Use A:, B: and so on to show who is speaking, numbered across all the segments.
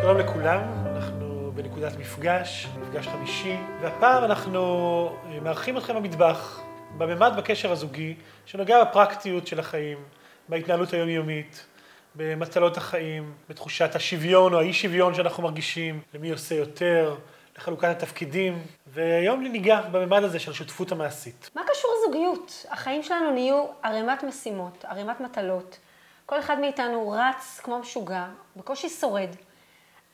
A: שלום לכולם, אנחנו בנקודת מפגש, מפגש חמישי, והפעם אנחנו מארחים אתכם במטבח, בממד בקשר הזוגי, שנוגע בפרקטיות של החיים, בהתנהלות היומיומית, במטלות החיים, בתחושת השוויון או האי שוויון שאנחנו מרגישים, למי עושה יותר, לחלוקת התפקידים, והיום ניגע בממד הזה של השותפות המעשית.
B: מה קשור זוגיות? החיים שלנו נהיו ערימת משימות, ערימת מטלות. כל אחד מאיתנו רץ כמו משוגע, בקושי שורד.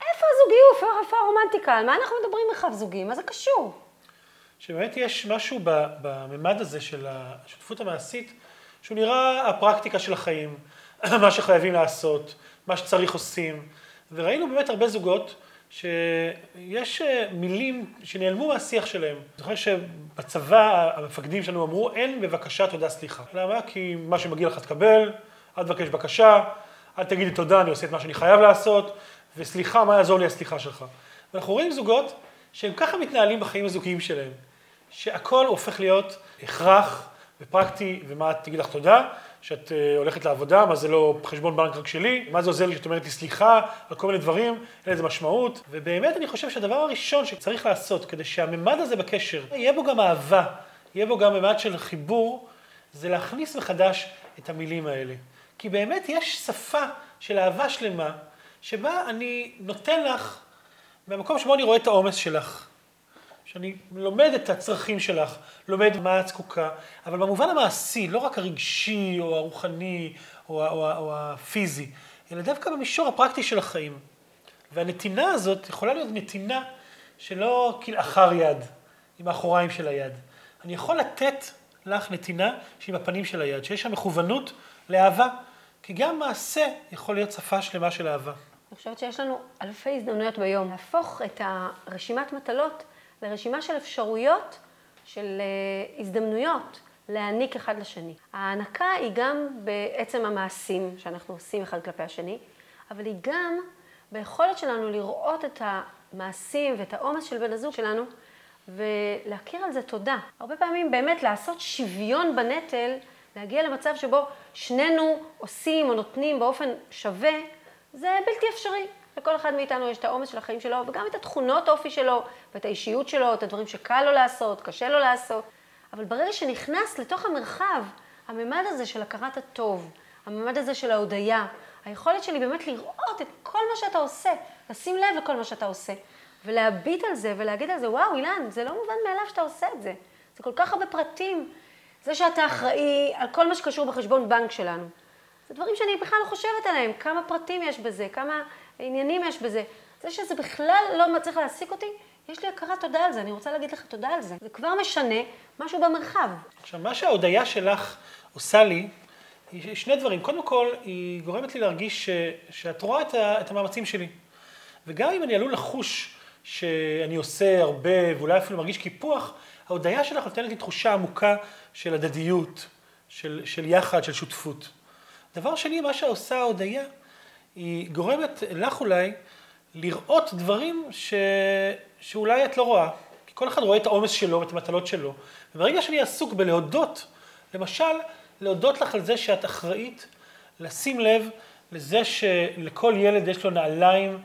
B: איפה הזוגיות? איפה הרומנטיקה? על מה אנחנו מדברים מרחב זוגי? מה זה קשור?
A: שבאמת יש משהו בממד הזה של השותפות המעשית, שהוא נראה הפרקטיקה של החיים, מה שחייבים לעשות, מה שצריך עושים, וראינו באמת הרבה זוגות שיש מילים שנעלמו מהשיח שלהם. זוכר שבצבא המפקדים שלנו אמרו, אין בבקשה תודה סליחה. למה? כי מה שמגיע לך תקבל, אל תבקש בקשה, אל תגידי תודה, אני עושה את מה שאני חייב לעשות, וסליחה, מה יעזור לי הסליחה שלך? ואנחנו רואים זוגות שהם ככה מתנהלים בחיים הזוגיים שלהם, שהכל הופך להיות הכרח ופרקטי, ומה תגיד לך תודה, שאת הולכת לעבודה, מה זה לא חשבון בנק רק שלי, מה זה עוזר לי שאת אומרת לי סליחה על כל מיני דברים, אין לזה משמעות, ובאמת אני חושב שהדבר הראשון שצריך לעשות כדי שהממד הזה בקשר, יהיה בו גם אהבה, יהיה בו גם ממד של חיבור, זה להכניס מחדש את המילים האלה. כי באמת יש שפה של אהבה שלמה, שבה אני נותן לך, מהמקום שבו אני רואה את העומס שלך, שאני לומד את הצרכים שלך, לומד מה את זקוקה, אבל במובן המעשי, לא רק הרגשי או הרוחני או, או, או הפיזי, אלא דווקא במישור הפרקטי של החיים. והנתינה הזאת יכולה להיות נתינה שלא כלאחר יד, עם האחוריים של היד. אני יכול לתת לך נתינה שהיא עם הפנים של היד, שיש שם מכוונות לאהבה, כי גם מעשה יכול להיות שפה שלמה של אהבה.
B: אני חושבת שיש לנו אלפי הזדמנויות ביום להפוך את הרשימת מטלות לרשימה של אפשרויות, של הזדמנויות להעניק אחד לשני. ההענקה היא גם בעצם המעשים שאנחנו עושים אחד כלפי השני, אבל היא גם ביכולת שלנו לראות את המעשים ואת העומס של בן הזוג שלנו ולהכיר על זה תודה. הרבה פעמים באמת לעשות שוויון בנטל, להגיע למצב שבו שנינו עושים או נותנים באופן שווה, זה בלתי אפשרי. לכל אחד מאיתנו יש את העומס של החיים שלו, וגם את התכונות אופי שלו, ואת האישיות שלו, את הדברים שקל לו לעשות, קשה לו לעשות. אבל ברגע שנכנס לתוך המרחב, הממד הזה של הכרת הטוב, הממד הזה של ההודיה, היכולת שלי באמת לראות את כל מה שאתה עושה, לשים לב לכל מה שאתה עושה, ולהביט על זה ולהגיד על זה, וואו, אילן, זה לא מובן מאליו שאתה עושה את זה. זה כל כך הרבה פרטים. זה שאתה אחראי על כל מה שקשור בחשבון בנק שלנו. זה דברים שאני בכלל לא חושבת עליהם, כמה פרטים יש בזה, כמה עניינים יש בזה. זה שזה בכלל לא מצליח להעסיק אותי, יש לי הכרת תודה על זה, אני רוצה להגיד לך תודה על זה. זה כבר משנה משהו במרחב.
A: עכשיו, מה שההודיה שלך עושה לי, היא שני דברים. קודם כל, היא גורמת לי להרגיש ש, שאת רואה את, ה, את המאמצים שלי. וגם אם אני עלול לחוש שאני עושה הרבה, ואולי אפילו מרגיש קיפוח, ההודיה שלך נותנת לי תחושה עמוקה של הדדיות, של, של יחד, של שותפות. דבר שני, מה שעושה ההודיה, היא גורמת לך אולי לראות דברים ש... שאולי את לא רואה. כי כל אחד רואה את העומס שלו, את המטלות שלו. וברגע שאני עסוק בלהודות, למשל, להודות לך על זה שאת אחראית, לשים לב לזה שלכל ילד יש לו נעליים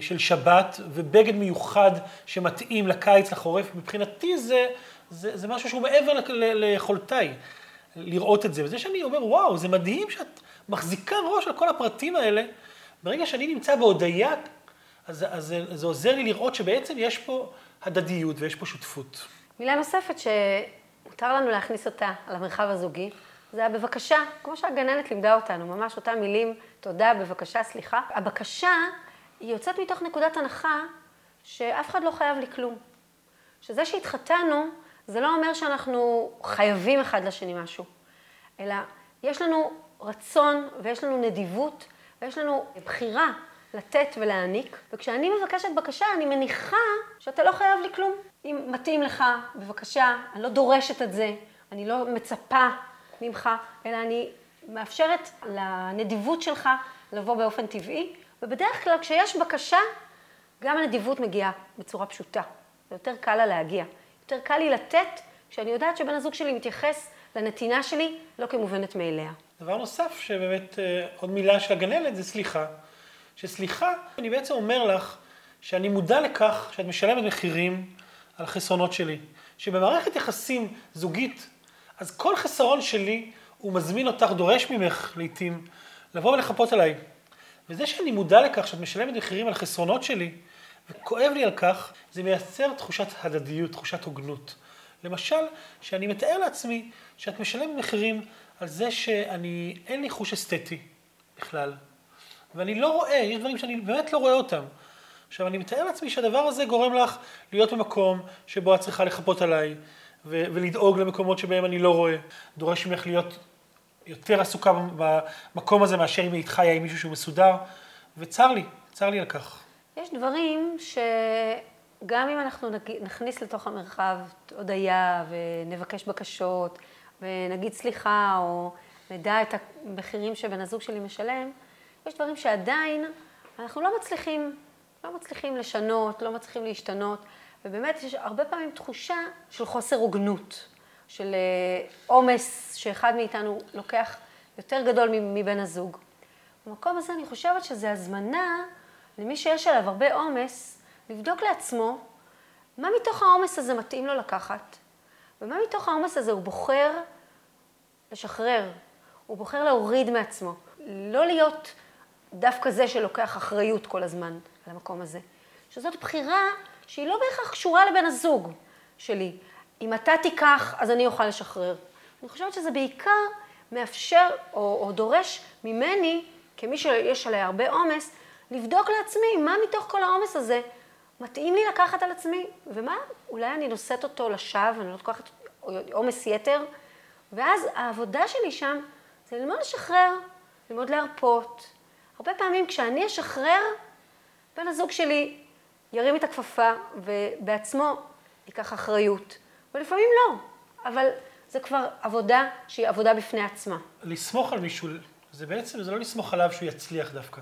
A: של שבת ובגד מיוחד שמתאים לקיץ, לחורף, מבחינתי זה, זה, זה משהו שהוא מעבר ליכולתיי לראות את זה. וזה שאני אומר, וואו, זה מדהים שאת מחזיקה ראש על כל הפרטים האלה. ברגע שאני נמצא בהודיה, אז, אז אז זה עוזר לי לראות שבעצם יש פה הדדיות ויש פה שותפות.
B: מילה נוספת שמותר לנו להכניס אותה למרחב הזוגי, זה הבבקשה, כמו שהגננת לימדה אותנו, ממש אותם מילים, תודה, בבקשה, סליחה. הבקשה היא יוצאת מתוך נקודת הנחה שאף אחד לא חייב לי כלום. שזה שהתחתנו, זה לא אומר שאנחנו חייבים אחד לשני משהו, אלא יש לנו רצון ויש לנו נדיבות ויש לנו בחירה לתת ולהעניק, וכשאני מבקשת בקשה, אני מניחה שאתה לא חייב לי כלום. אם מתאים לך, בבקשה, אני לא דורשת את זה, אני לא מצפה ממך, אלא אני מאפשרת לנדיבות שלך לבוא באופן טבעי, ובדרך כלל כשיש בקשה, גם הנדיבות מגיעה בצורה פשוטה. זה יותר קל לה להגיע. יותר קל לי לתת כשאני יודעת שבן הזוג שלי מתייחס לנתינה שלי לא כמובנת מאליה.
A: דבר נוסף, שבאמת אה, עוד מילה של הגננת, זה סליחה. שסליחה, אני בעצם אומר לך שאני מודע לכך שאת משלמת מחירים על החסרונות שלי. שבמערכת יחסים זוגית, אז כל חסרון שלי, הוא מזמין אותך, דורש ממך לעתים, לבוא ולחפות עליי. וזה שאני מודע לכך שאת משלמת מחירים על חסרונות שלי, וכואב לי על כך, זה מייצר תחושת הדדיות, תחושת הוגנות. למשל, שאני מתאר לעצמי שאת משלמת מחירים על זה שאני, אין לי חוש אסתטי בכלל. ואני לא רואה, יש דברים שאני באמת לא רואה אותם. עכשיו, אני מתאר לעצמי שהדבר הזה גורם לך להיות במקום שבו את צריכה לחפות עליי, ו- ולדאוג למקומות שבהם אני לא רואה. דורש ממך להיות יותר עסוקה במקום הזה מאשר אם היית חיה עם מישהו שהוא מסודר, וצר לי, צר לי על כך.
B: יש דברים שגם אם אנחנו נכניס לתוך המרחב הודיה ונבקש בקשות ונגיד סליחה או נדע את המחירים שבן הזוג שלי משלם, יש דברים שעדיין אנחנו לא מצליחים, לא מצליחים לשנות, לא מצליחים להשתנות, ובאמת יש הרבה פעמים תחושה של חוסר הוגנות, של אה, עומס שאחד מאיתנו לוקח יותר גדול מבן הזוג. במקום הזה אני חושבת שזו הזמנה למי שיש עליו הרבה עומס, לבדוק לעצמו מה מתוך העומס הזה מתאים לו לקחת, ומה מתוך העומס הזה הוא בוחר לשחרר, הוא בוחר להוריד מעצמו, לא להיות דווקא זה שלוקח אחריות כל הזמן על המקום הזה. שזאת בחירה שהיא לא בהכרח קשורה לבן הזוג שלי. אם אתה תיקח, אז אני אוכל לשחרר. אני חושבת שזה בעיקר מאפשר או, או דורש ממני, כמי שיש עליה הרבה עומס, לבדוק לעצמי מה מתוך כל העומס הזה מתאים לי לקחת על עצמי, ומה אולי אני נושאת אותו לשווא, אני לא לוקחת עומס יתר, ואז העבודה שלי שם זה ללמוד לשחרר, ללמוד להרפות. הרבה פעמים כשאני אשחרר, בן הזוג שלי ירים את הכפפה ובעצמו ייקח אחריות, ולפעמים לא, אבל זה כבר עבודה שהיא עבודה בפני עצמה.
A: לסמוך על מישהו, זה בעצם, זה לא לסמוך עליו שהוא יצליח דווקא.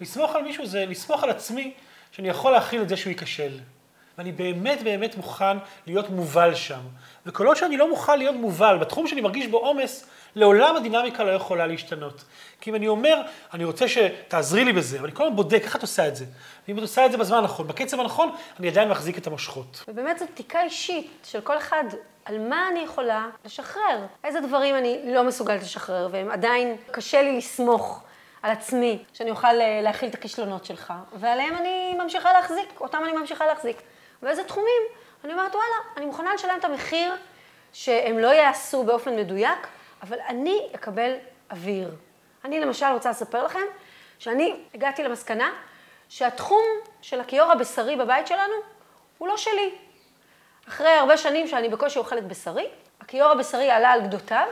A: לסמוך על מישהו זה לסמוך על עצמי שאני יכול להכיל את זה שהוא ייכשל. ואני באמת באמת מוכן להיות מובל שם. וכל עוד שאני לא מוכן להיות מובל בתחום שאני מרגיש בו עומס, לעולם הדינמיקה לא יכולה להשתנות. כי אם אני אומר, אני רוצה שתעזרי לי בזה, אבל אני כל הזמן בודק איך את עושה את זה. ואם את עושה את זה בזמן הנכון, בקצב הנכון, אני עדיין מחזיק את המושכות.
B: ובאמת זו בדיקה אישית של כל אחד, על מה אני יכולה לשחרר. איזה דברים אני לא מסוגלת לשחרר, והם עדיין קשה לי לסמוך. על עצמי, שאני אוכל אה, להכיל את הכישלונות שלך, ועליהם אני ממשיכה להחזיק, אותם אני ממשיכה להחזיק. ואיזה תחומים, אני אומרת, וואלה, אני מוכנה לשלם את המחיר שהם לא יעשו באופן מדויק, אבל אני אקבל אוויר. אני למשל רוצה לספר לכם שאני הגעתי למסקנה שהתחום של הכיור הבשרי בבית שלנו הוא לא שלי. אחרי הרבה שנים שאני בקושי אוכלת בשרי, הכיור הבשרי עלה על גדותיו,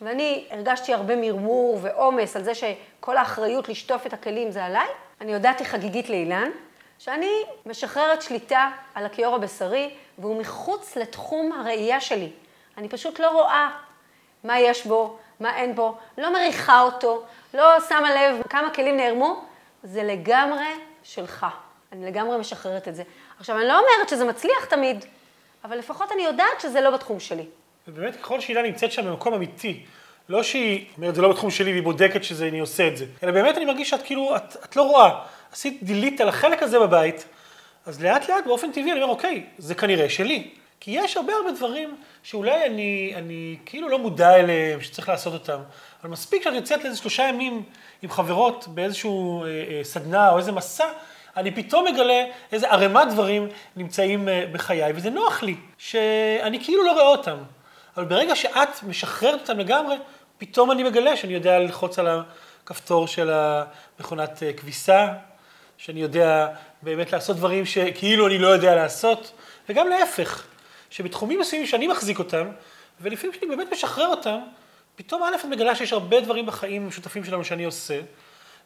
B: ואני הרגשתי הרבה מרמור ועומס על זה שכל האחריות לשטוף את הכלים זה עליי. אני הודעתי חגיגית לאילן, שאני משחררת שליטה על הכיור הבשרי, והוא מחוץ לתחום הראייה שלי. אני פשוט לא רואה מה יש בו, מה אין בו, לא מריחה אותו, לא שמה לב כמה כלים נערמו, זה לגמרי שלך. אני לגמרי משחררת את זה. עכשיו, אני לא אומרת שזה מצליח תמיד, אבל לפחות אני יודעת שזה לא בתחום שלי.
A: ובאמת, ככל שהילה נמצאת שם במקום אמיתי, לא שהיא אומרת, זה לא בתחום שלי והיא בודקת שאני עושה את זה, אלא באמת אני מרגיש שאת כאילו, את, את לא רואה. עשית דילית על החלק הזה בבית, אז לאט לאט באופן טבעי אני אומר, אוקיי, זה כנראה שלי. כי יש הרבה הרבה דברים שאולי אני, אני כאילו לא מודע אליהם, שצריך לעשות אותם. אבל מספיק שאת יוצאת לאיזה שלושה ימים עם חברות באיזשהו אה, אה, סדנה או איזה מסע, אני פתאום מגלה איזה ערימת דברים נמצאים אה, בחיי, וזה נוח לי, שאני כאילו לא רואה אותם. אבל ברגע שאת משחררת אותם לגמרי, פתאום אני מגלה שאני יודע ללחוץ על הכפתור של המכונת אה, כביסה, שאני יודע באמת לעשות דברים שכאילו אני לא יודע לעשות, וגם להפך, שבתחומים מסוימים שאני מחזיק אותם, ולפעמים שאני באמת משחרר אותם, פתאום א', את מגלה שיש הרבה דברים בחיים המשותפים שלנו שאני עושה,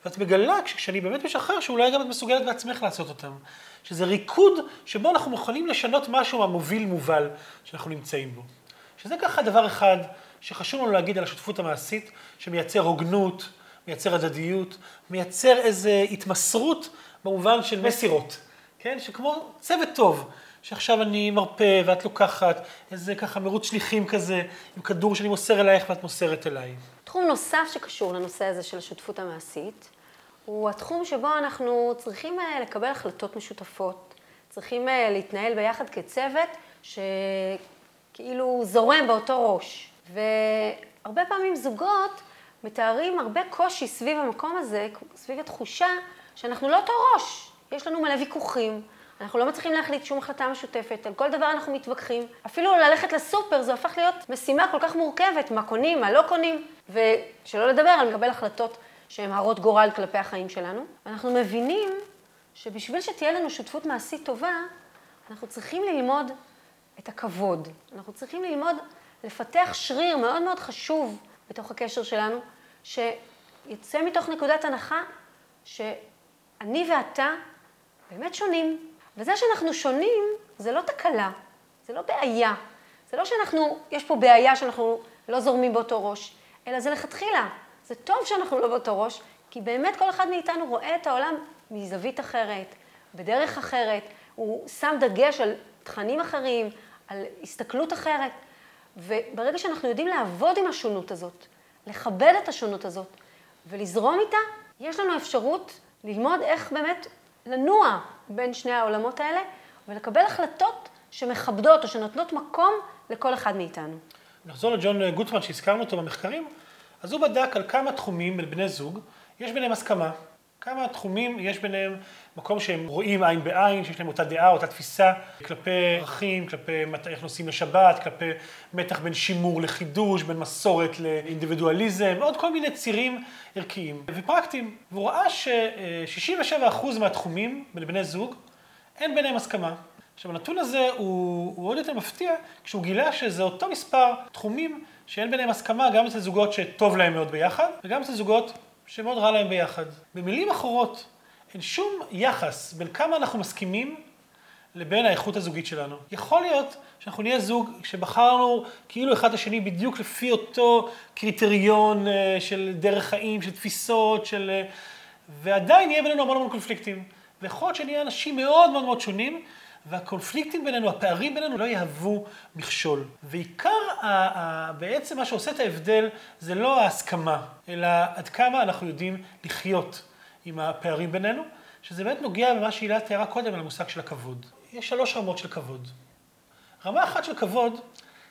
A: ואת מגלה כשאני באמת משחרר שאולי גם את מסוגלת בעצמך לעשות אותם. שזה ריקוד שבו אנחנו יכולים לשנות משהו מהמוביל מובל שאנחנו נמצאים בו. שזה ככה דבר אחד שחשוב לנו להגיד על השותפות המעשית, שמייצר הוגנות, מייצר הדדיות, מייצר איזו התמסרות במובן של מסירות, כן? שכמו צוות טוב, שעכשיו אני מרפא ואת לוקחת איזה ככה מרוץ שליחים כזה, עם כדור שאני מוסר אלייך ואת מוסרת אליי.
B: תחום נוסף שקשור לנושא הזה של השותפות המעשית, הוא התחום שבו אנחנו צריכים אה, לקבל החלטות משותפות, צריכים אה, להתנהל ביחד כצוות שכאילו זורם באותו ראש. והרבה פעמים זוגות מתארים הרבה קושי סביב המקום הזה, סביב התחושה שאנחנו לא אותו ראש. יש לנו מלא ויכוחים, אנחנו לא מצליחים להחליט שום החלטה משותפת, על כל דבר אנחנו מתווכחים. אפילו ללכת לסופר זה הופך להיות משימה כל כך מורכבת, מה קונים, מה לא קונים, ושלא לדבר על לקבל החלטות שהן הרות גורל כלפי החיים שלנו. אנחנו מבינים שבשביל שתהיה לנו שותפות מעשית טובה, אנחנו צריכים ללמוד את הכבוד. אנחנו צריכים ללמוד לפתח שריר מאוד מאוד חשוב בתוך הקשר שלנו, שיצא מתוך נקודת הנחה שאני ואתה באמת שונים. וזה שאנחנו שונים, זה לא תקלה, זה לא בעיה. זה לא שאנחנו, יש פה בעיה שאנחנו לא זורמים באותו ראש, אלא זה לכתחילה. זה טוב שאנחנו לא באותו ראש, כי באמת כל אחד מאיתנו רואה את העולם מזווית אחרת, בדרך אחרת, הוא שם דגש על תכנים אחרים, על הסתכלות אחרת. וברגע שאנחנו יודעים לעבוד עם השונות הזאת, לכבד את השונות הזאת ולזרום איתה, יש לנו אפשרות ללמוד איך באמת לנוע בין שני העולמות האלה ולקבל החלטות שמכבדות או שנותנות מקום לכל אחד מאיתנו.
A: נחזור לג'ון גוטמן שהזכרנו אותו במחקרים, אז הוא בדק על כמה תחומים בין בני זוג יש ביניהם הסכמה. כמה תחומים יש ביניהם מקום שהם רואים עין בעין, שיש להם אותה דעה, אותה תפיסה, כלפי ערכים, כלפי איך נוסעים לשבת, כלפי מתח בין שימור לחידוש, בין מסורת לאינדיבידואליזם, ועוד כל מיני צירים ערכיים ופרקטיים. והוא ראה ש-67% מהתחומים בין בני זוג, אין ביניהם הסכמה. עכשיו, הנתון הזה הוא, הוא עוד יותר מפתיע, כשהוא גילה שזה אותו מספר תחומים שאין ביניהם הסכמה גם אצל זוגות שטוב להם מאוד ביחד, וגם אצל זוגות שמאוד רע להם ביחד. במילים אחרות, אין שום יחס בין כמה אנחנו מסכימים לבין האיכות הזוגית שלנו. יכול להיות שאנחנו נהיה זוג שבחרנו כאילו אחד את השני בדיוק לפי אותו קריטריון אה, של דרך חיים, של תפיסות, של... אה, ועדיין יהיה בינינו המון המון קונפליקטים. ויכול להיות שנהיה אנשים מאוד מאוד מאוד שונים, והקונפליקטים בינינו, הפערים בינינו לא יהוו מכשול. ועיקר, בעצם מה שעושה את ההבדל זה לא ההסכמה, אלא עד כמה אנחנו יודעים לחיות עם הפערים בינינו, שזה באמת נוגע במה שהילה תיארה קודם על המושג של הכבוד. יש שלוש רמות של כבוד. רמה אחת של כבוד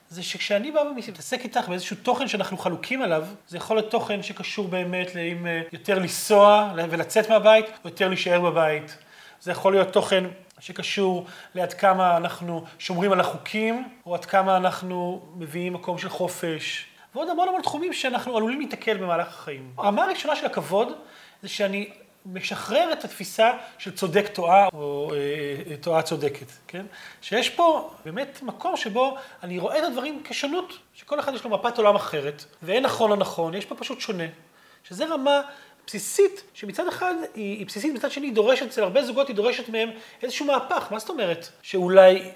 A: זה שכשאני בא ומתעסק איתך באיזשהו תוכן שאנחנו חלוקים עליו, זה יכול להיות תוכן שקשור באמת לאם אה, יותר לנסוע ולצאת מהבית, או יותר להישאר בבית. זה יכול להיות תוכן שקשור לעד כמה אנחנו שומרים על החוקים, או עד כמה אנחנו מביאים מקום של חופש, ועוד המון המון תחומים שאנחנו עלולים להתקל במהלך החיים. הרמה הראשונה של הכבוד זה שאני משחרר את התפיסה של צודק טועה או אה, אה, טועה צודקת, כן? שיש פה באמת מקום שבו אני רואה את הדברים כשונות, שכל אחד יש לו מפת עולם אחרת, ואין נכון או נכון, יש פה פשוט שונה. שזה רמה בסיסית, שמצד אחד היא, היא בסיסית, מצד שני היא דורשת, אצל הרבה זוגות היא דורשת מהם איזשהו מהפך. מה זאת אומרת? שאולי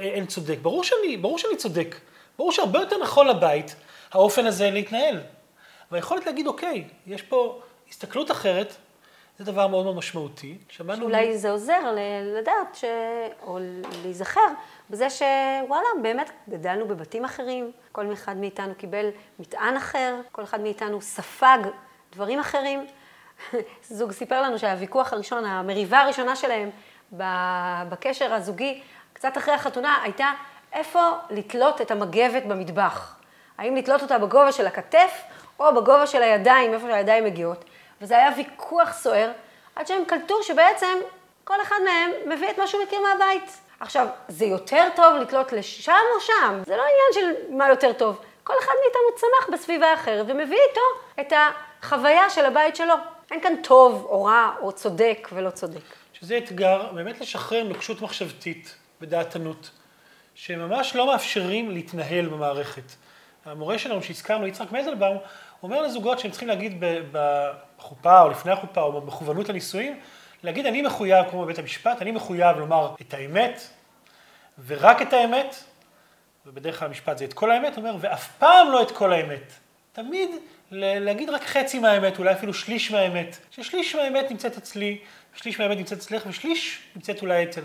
A: אין צודק. ברור שאני, ברור שאני צודק. ברור שהרבה יותר נכון לבית האופן הזה להתנהל. והיכולת להגיד, אוקיי, יש פה הסתכלות אחרת, זה דבר מאוד מאוד משמעותי.
B: שמענו... שאולי זה עוזר לדעת, ש... או להיזכר בזה שוואלה, באמת גדלנו בבתים אחרים, כל אחד מאיתנו קיבל מטען אחר, כל אחד מאיתנו ספג דברים אחרים. זוג סיפר לנו שהוויכוח הראשון, המריבה הראשונה שלהם בקשר הזוגי, קצת אחרי החתונה, הייתה איפה לתלות את המגבת במטבח. האם לתלות אותה בגובה של הכתף או בגובה של הידיים, איפה שהידיים מגיעות. וזה היה ויכוח סוער, עד שהם קלטו שבעצם כל אחד מהם מביא את מה שהוא מכיר מהבית. עכשיו, זה יותר טוב לתלות לשם או שם? זה לא עניין של מה יותר טוב. כל אחד מאיתנו צמח בסביבה אחרת ומביא איתו את החוויה של הבית שלו. אין כאן טוב או רע או צודק ולא צודק.
A: שזה אתגר באמת לשחרר נוקשות מחשבתית ודעתנות, שממש לא מאפשרים להתנהל במערכת. המורה שלנו שהזכרנו, יצחק מזלבאום, אומר לזוגות שהם צריכים להגיד בחופה או לפני החופה או במכוונות לנישואים, להגיד אני מחויב, כמו בבית המשפט, אני מחויב לומר את האמת, ורק את האמת, ובדרך כלל המשפט זה את כל האמת, אומר, ואף פעם לא את כל האמת. תמיד להגיד רק חצי מהאמת, אולי אפילו שליש מהאמת. ששליש מהאמת נמצאת אצלי, שליש מהאמת נמצאת אצלך, ושליש נמצאת אולי אצל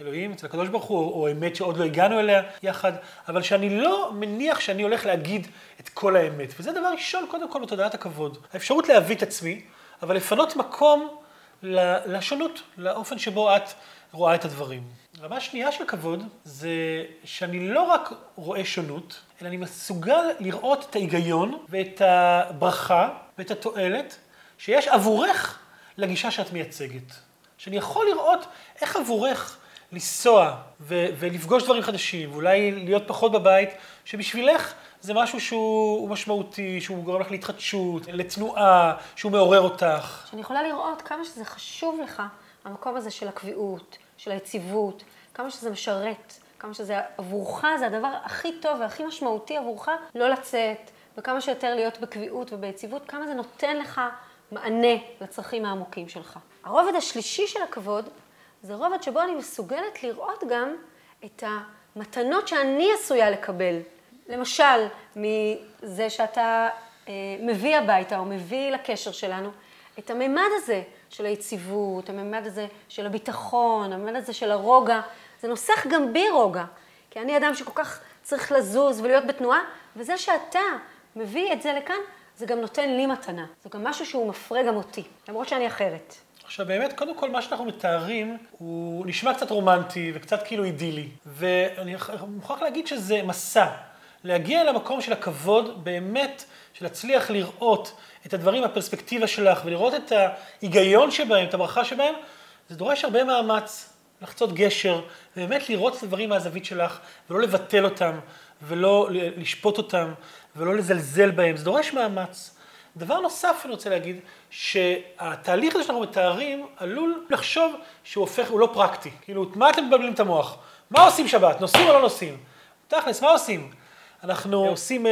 A: אלוהים, אצל הקדוש ברוך הוא, או אמת שעוד לא הגענו אליה יחד, אבל שאני לא מניח שאני הולך להגיד את כל האמת. וזה דבר ראשון, קודם כל, בתודעת הכבוד. האפשרות להביא את עצמי, אבל לפנות מקום לשונות, לאופן שבו את רואה את הדברים. רמה שנייה של כבוד זה שאני לא רק רואה שונות, אלא אני מסוגל לראות את ההיגיון ואת הברכה ואת התועלת שיש עבורך לגישה שאת מייצגת. שאני יכול לראות איך עבורך לנסוע ו- ולפגוש דברים חדשים, ואולי להיות פחות בבית, שבשבילך זה משהו שהוא משמעותי, שהוא גורם לך להתחדשות, לתנועה, שהוא מעורר אותך.
B: שאני יכולה לראות כמה שזה חשוב לך, המקום הזה של הקביעות, של היציבות, כמה שזה משרת, כמה שזה עבורך, זה הדבר הכי טוב והכי משמעותי עבורך, לא לצאת, וכמה שיותר להיות בקביעות וביציבות, כמה זה נותן לך מענה לצרכים העמוקים שלך. הרובד השלישי של הכבוד זה רובד שבו אני מסוגלת לראות גם את המתנות שאני עשויה לקבל. למשל, מזה שאתה אה, מביא הביתה או מביא לקשר שלנו את הממד הזה של היציבות, הממד הזה של הביטחון, הממד הזה של הרוגע. זה נוסח גם בי רוגע, כי אני אדם שכל כך צריך לזוז ולהיות בתנועה, וזה שאתה מביא את זה לכאן, זה גם נותן לי מתנה. זה גם משהו שהוא מפרה גם אותי, למרות שאני אחרת.
A: עכשיו באמת, קודם כל מה שאנחנו מתארים הוא נשמע קצת רומנטי וקצת כאילו אידילי. ואני מוכרח להגיד שזה מסע. להגיע למקום של הכבוד, באמת, של להצליח לראות את הדברים בפרספקטיבה שלך ולראות את ההיגיון שבהם, את הברכה שבהם, זה דורש הרבה מאמץ לחצות גשר, ובאמת לראות את הדברים מהזווית שלך, ולא לבטל אותם, ולא לשפוט אותם, ולא לזלזל בהם. זה דורש מאמץ. דבר נוסף אני רוצה להגיד, שהתהליך הזה שאנחנו מתארים עלול לחשוב שהוא הופך, הוא לא פרקטי. כאילו, מה אתם מבלבלים את המוח? מה עושים שבת? נוסעים או לא נוסעים? תכלס, מה עושים? אנחנו עושים uh,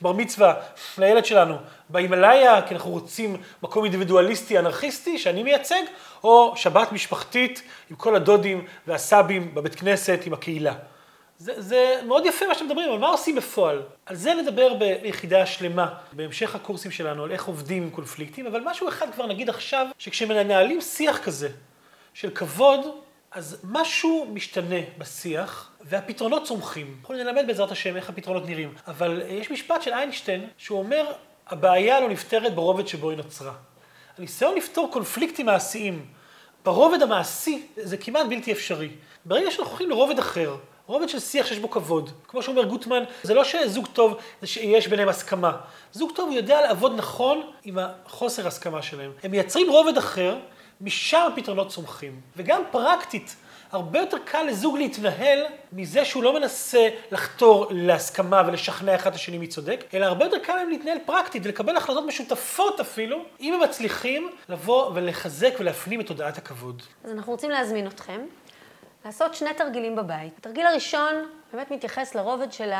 A: בר מצווה לילד שלנו בהימאליה, כי אנחנו רוצים מקום אינדיבידואליסטי אנרכיסטי שאני מייצג, או שבת משפחתית עם כל הדודים והסבים בבית כנסת עם הקהילה. זה, זה מאוד יפה מה שאתם מדברים, אבל מה עושים בפועל? על זה נדבר ביחידה שלמה, בהמשך הקורסים שלנו, על איך עובדים עם קונפליקטים, אבל משהו אחד כבר נגיד עכשיו, שכשמנהלים שיח כזה של כבוד, אז משהו משתנה בשיח, והפתרונות צומחים. אנחנו נלמד בעזרת השם איך הפתרונות נראים, אבל יש משפט של איינשטיין, שהוא אומר, הבעיה לא נפתרת ברובד שבו היא נוצרה. הניסיון לפתור קונפליקטים מעשיים ברובד המעשי זה כמעט בלתי אפשרי. ברגע שאנחנו הולכים לרובד אחר, רובד של שיח שיש בו כבוד. כמו שאומר גוטמן, זה לא שזוג טוב, זה שיש ביניהם הסכמה. זוג טוב יודע לעבוד נכון עם החוסר הסכמה שלהם. הם מייצרים רובד אחר, משם הפתרונות צומחים. וגם פרקטית, הרבה יותר קל לזוג להתנהל מזה שהוא לא מנסה לחתור להסכמה ולשכנע אחד את השני מי צודק, אלא הרבה יותר קל להם להתנהל פרקטית ולקבל החלטות משותפות אפילו, אם הם מצליחים לבוא ולחזק ולהפנים את תודעת הכבוד.
B: אז אנחנו רוצים להזמין אתכם לעשות שני תרגילים בבית. התרגיל הראשון באמת מתייחס לרובד של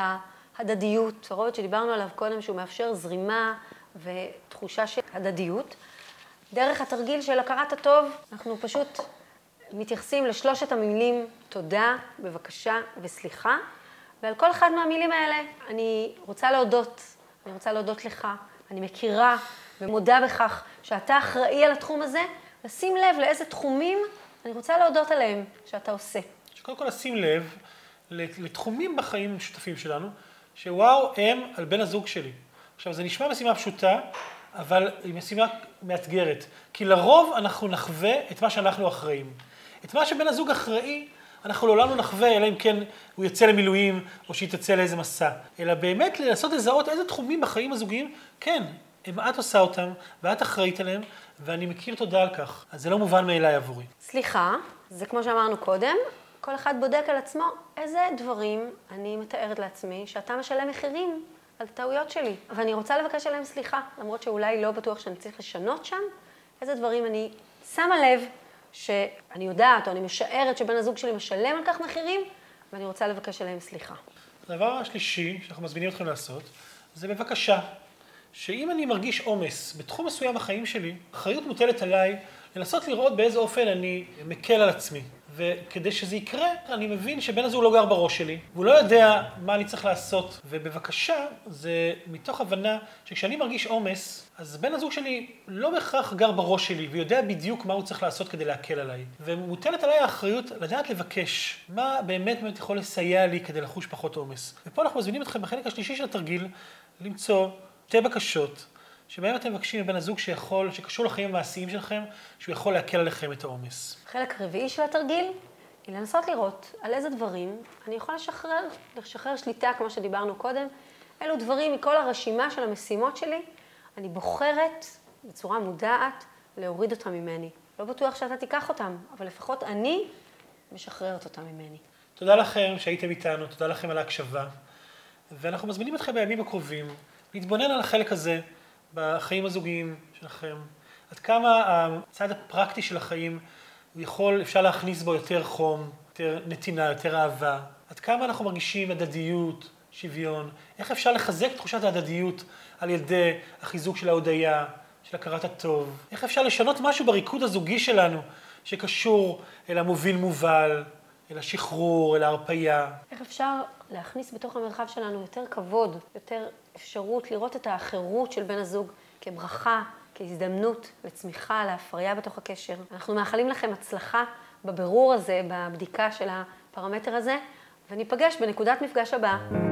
B: ההדדיות, הרובד שדיברנו עליו קודם, שהוא מאפשר זרימה ותחושה של הדדיות. דרך התרגיל של הכרת הטוב, אנחנו פשוט מתייחסים לשלושת המילים תודה, בבקשה וסליחה, ועל כל אחד מהמילים האלה אני רוצה להודות, אני רוצה להודות לך, אני מכירה ומודה בכך שאתה אחראי על התחום הזה, לשים לב לאיזה תחומים אני רוצה להודות עליהם שאתה עושה.
A: שקודם כל לשים לב לתחומים בחיים המשותפים שלנו, שוואו, הם על בן הזוג שלי. עכשיו, זה נשמע משימה פשוטה, אבל היא משימה מאתגרת. כי לרוב אנחנו נחווה את מה שאנחנו אחראים. את מה שבן הזוג אחראי, אנחנו לעולם לא נחווה, אלא אם כן הוא יצא למילואים, או שהיא תצא לאיזה מסע. אלא באמת לנסות לזהות איזה תחומים בחיים הזוגיים, כן, אם את עושה אותם, ואת אחראית עליהם, ואני מכיר תודה על כך. אז זה לא מובן מאליי עבורי.
B: סליחה, זה כמו שאמרנו קודם, כל אחד בודק על עצמו איזה דברים אני מתארת לעצמי שאתה משלם מחירים על טעויות שלי. ואני רוצה לבקש עליהם סליחה, למרות שאולי לא בטוח שאני צריך לשנות שם, איזה דברים אני שמה לב שאני יודעת או אני משערת שבן הזוג שלי משלם על כך מחירים, ואני רוצה לבקש עליהם סליחה.
A: הדבר השלישי שאנחנו מזמינים אתכם לעשות, זה בבקשה. שאם אני מרגיש עומס בתחום מסוים בחיים שלי, אחריות מוטלת עליי לנסות לראות באיזה אופן אני מקל על עצמי. וכדי שזה יקרה, אני מבין שבן הזוג לא גר בראש שלי, והוא לא יודע מה אני צריך לעשות. ובבקשה, זה מתוך הבנה שכשאני מרגיש עומס, אז בן הזוג שלי לא בהכרח גר בראש שלי, ויודע בדיוק מה הוא צריך לעשות כדי להקל עליי. ומוטלת עליי האחריות לדעת לבקש מה באמת באמת יכול לסייע לי כדי לחוש פחות עומס. ופה אנחנו מזמינים אתכם בחלק השלישי של התרגיל, למצוא שתי בקשות. שבהם אתם מבקשים מבן הזוג שיכול, שקשור לחיים המעשיים שלכם, שהוא יכול להקל עליכם את העומס.
B: החלק הרביעי של התרגיל היא לנסות לראות על איזה דברים אני יכולה לשחרר, לשחרר שליטה, כמו שדיברנו קודם. אילו דברים מכל הרשימה של המשימות שלי, אני בוחרת בצורה מודעת להוריד אותם ממני. לא בטוח שאתה תיקח אותם, אבל לפחות אני משחררת אותם ממני.
A: תודה לכם שהייתם איתנו, תודה לכם על ההקשבה, ואנחנו מזמינים אתכם בימים הקרובים להתבונן על החלק הזה. בחיים הזוגיים שלכם, עד כמה הצד הפרקטי של החיים, הוא יכול, אפשר להכניס בו יותר חום, יותר נתינה, יותר אהבה, עד כמה אנחנו מרגישים הדדיות, שוויון, איך אפשר לחזק תחושת ההדדיות על ידי החיזוק של ההודיה, של הכרת הטוב, איך אפשר לשנות משהו בריקוד הזוגי שלנו שקשור אל המוביל מובל, אל השחרור, אל ההרפייה.
B: איך אפשר להכניס בתוך המרחב שלנו יותר כבוד, יותר אפשרות לראות את האחרות של בן הזוג כברכה, כהזדמנות לצמיחה, להפריה בתוך הקשר. אנחנו מאחלים לכם הצלחה בבירור הזה, בבדיקה של הפרמטר הזה, וניפגש בנקודת מפגש הבאה.